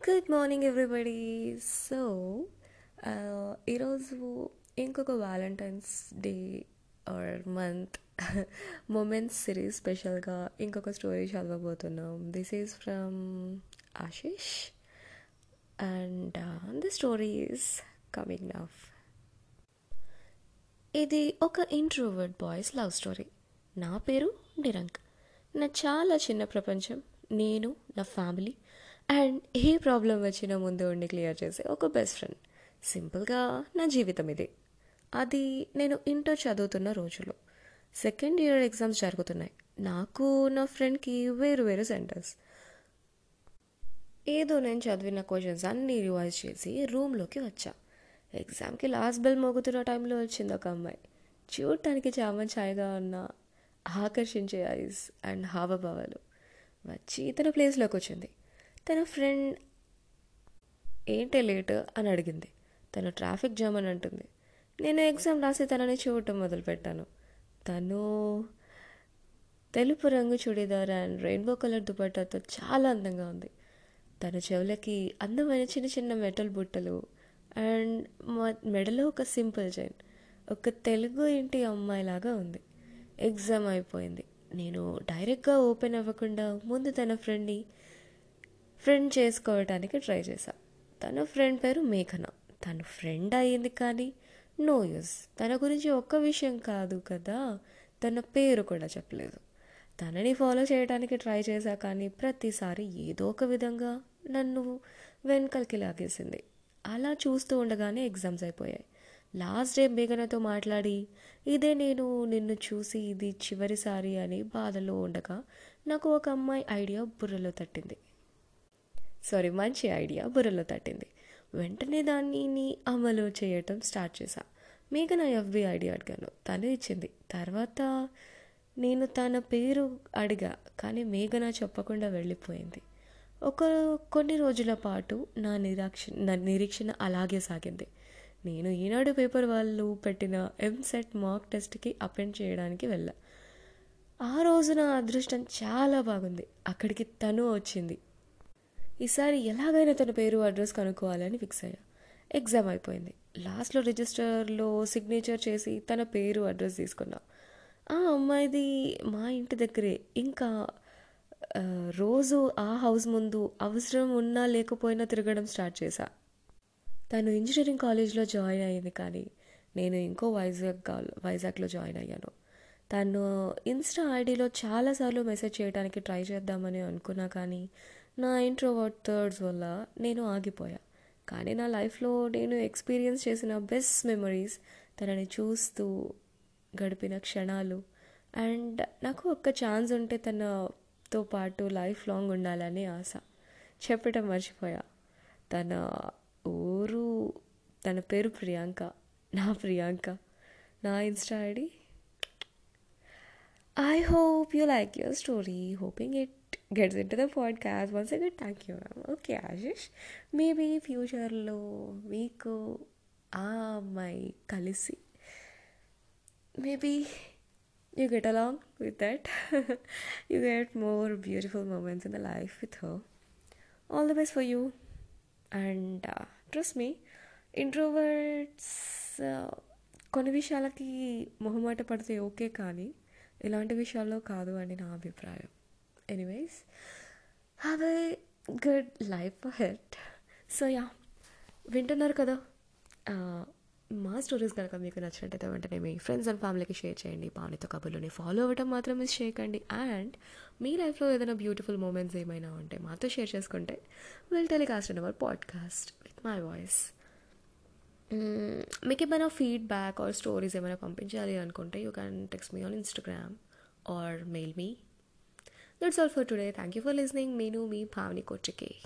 Good morning everybody so ఈరోజు ఇంకొక valentine's day or month moments series స్పెషల్గా ఇంకొక story చదవబోతున్నాం. This is from Ashish and the story is coming enough ఇది ఒక introvert boys love story నా పేరు నిరంక్. నా చాలా చిన్న ప్రపంచం. నేను నా ఫ్యామిలీ అండ్ ఏ ప్రాబ్లం వచ్చినా ముందు ఉండి క్లియర్ చేసే ఒక బెస్ట్ ఫ్రెండ్. సింపుల్గా నా జీవితం ఇది. అది నేను ఇంటర్ చదువుతున్న రోజులు. సెకండ్ ఇయర్ ఎగ్జామ్స్ జరుగుతున్నాయి. నాకు నా ఫ్రెండ్కి వేరు వేరు సెంటర్స్. ఏదో నేను చదివిన క్వశ్చన్స్ అన్నీ రివైజ్ చేసి రూమ్లోకి వచ్చా. ఎగ్జామ్కి లాస్ట్ బెల్ మోగుతున్న టైంలో వచ్చింది ఒక అమ్మాయి. చూడటానికి చాలా ఛాయగా ఉన్న ఆకర్షించే ఐస్ అండ్ హావభావాలు. వచ్చి ఇతర ప్లేస్లోకి వచ్చింది. తన ఫ్రెండ్ ఏంటి లేట్ అని అడిగింది. తను ట్రాఫిక్ జామ్ అని అంటుంది. నేను ఎగ్జామ్ రాసి తనని చూడటం మొదలుపెట్టాను. తను తెలుపు రంగు చుడీదార్ అండ్ రెయిన్బో కలర్ దుపట్టాతో చాలా అందంగా ఉంది. తన చెవులకి అందమైన చిన్న చిన్న మెటల్ బుట్టలు అండ్ మెడలో ఒక సింపుల్ చైన్. ఒక తెలుగు ఇంటి అమ్మాయిలాగా ఉంది. ఎగ్జామ్ అయిపోయింది. నేను డైరెక్ట్గా ఓపెన్ అవ్వకుండా ముందు తన ఫ్రెండ్ని ఫ్రెండ్ చేసుకోవడానికి ట్రై చేశా. తన ఫ్రెండ్ పేరు మేఘన. తను ఫ్రెండ్ అయ్యింది కానీ నో యూస్ తన గురించి ఒక్క విషయం కాదు కదా తన పేరు కూడా చెప్పలేదు. తనని ఫాలో చేయడానికి ట్రై చేశా కానీ ప్రతిసారి ఏదో ఒక విధంగా నన్ను వెనకలికి లాగేసింది. అలా చూస్తూ ఉండగానే ఎగ్జామ్స్ అయిపోయాయి. లాస్ట్ డే మేఘనతో మాట్లాడి ఇదే నేను నిన్ను చూసి ఇది చివరిసారి అని బాధలో ఉండగా నాకు ఒక అమ్మాయి ఐడియా బుర్రలో తట్టింది. సారీ మంచి ఐడియా బుర్రలో తట్టింది. వెంటనే దాన్ని అమలు చేయటం స్టార్ట్ చేశా. నా ఎఫ్బి ఐడియా అడిగాను. తను ఇచ్చింది. తర్వాత నేను తన పేరు అడిగా కానీ మేఘన చెప్పకుండా వెళ్ళిపోయింది. ఒక కొన్ని రోజుల పాటు నా నిరాక్ష నా నిరీక్షణ అలాగే సాగింది. నేను ఈనాడు పేపర్ వాళ్ళు పెట్టిన ఎంసెట్ మాక్ టెస్ట్కి అటెండ్ చేయడానికి వెళ్ళా. ఆ రోజు నా అదృష్టం చాలా బాగుంది. అక్కడికి తను వచ్చింది. ఈసారి ఎలాగైనా తన పేరు అడ్రస్ కనుక్కోవాలని ఫిక్స్ అయ్యా. ఎగ్జామ్ అయిపోయింది. లాస్ట్లో రిజిస్టర్లో సిగ్నేచర్ చేసి తన పేరు అడ్రస్ తీసుకున్నా. ఆ అమ్మాయిది మా ఇంటి దగ్గరే. ఇంకా రోజు ఆ హౌస్ ముందు అవసరం ఉన్నా లేకపోయినా తిరగడం స్టార్ట్ చేశా. తను ఇంజనీరింగ్ కాలేజ్లో జాయిన్ అయ్యింది కానీ నేను ఇంకో వైజాగ్ వైజాగ్లో జాయిన్ అయ్యాను. తను ఇన్స్టా ఐడిలో చాలాసార్లు మెసేజ్ చేయడానికి ట్రై చేద్దామని అనుకున్నా కానీ నా ఇంట్రోవర్ట్ థర్డ్స్ వల్ల నేను ఆగిపోయా. కానీ నా లైఫ్లో నేను ఎక్స్పీరియన్స్ చేసిన బెస్ట్ మెమరీస్ తనని చూస్తూ గడిపిన క్షణాలు. అండ్ నాకు ఒక్క ఛాన్స్ ఉంటే తనతో పాటు లైఫ్ లాంగ్ ఉండాలని ఆశ. చెప్పటం మర్చిపోయా. తన ఊరు తన పేరు ప్రియాంక నా ప్రియాంక. నా insta ID I hope you like your story hoping it gets into the podcast once again thank you ma'am okay Ashish maybe ఫ్యూచర్లో మీకు ఆ అమ్మాయి కలిసి maybe you get along with that you get more beautiful moments in the life with her all the best for you and trust me introverts కొన్ని విషయాలకి మొహమాట పడితే okay కానీ ఇలాంటి విషయాల్లో కాదు అని నా అభిప్రాయం. Anyways have a good life ahead so yeah వింటున్నారు కదా? మా స్టోరీస్ కనుక మీకు నచ్చినట్టయితే వెంటనే మీ ఫ్రెండ్స్ అండ్ ఫ్యామిలీకి షేర్ చేయండి. పావనితో కబుర్లోని ఫాలో అవ్వడం మాత్రం మిస్ చేయకండి. అండ్ మీ లైఫ్లో ఏదైనా బ్యూటిఫుల్ మూమెంట్స్ ఏమైనా ఉంటే మాతో షేర్ చేసుకుంటే will telecast in our podcast with my voice మీకు ఏమైనా ఫీడ్బ్యాక్ ఆర్ స్టోరీస్ ఏమైనా పంపించాలి అనుకుంటే you can text me on Instagram or mail me That's all for today. Thank you for listening. Menu me Pavni Kochike.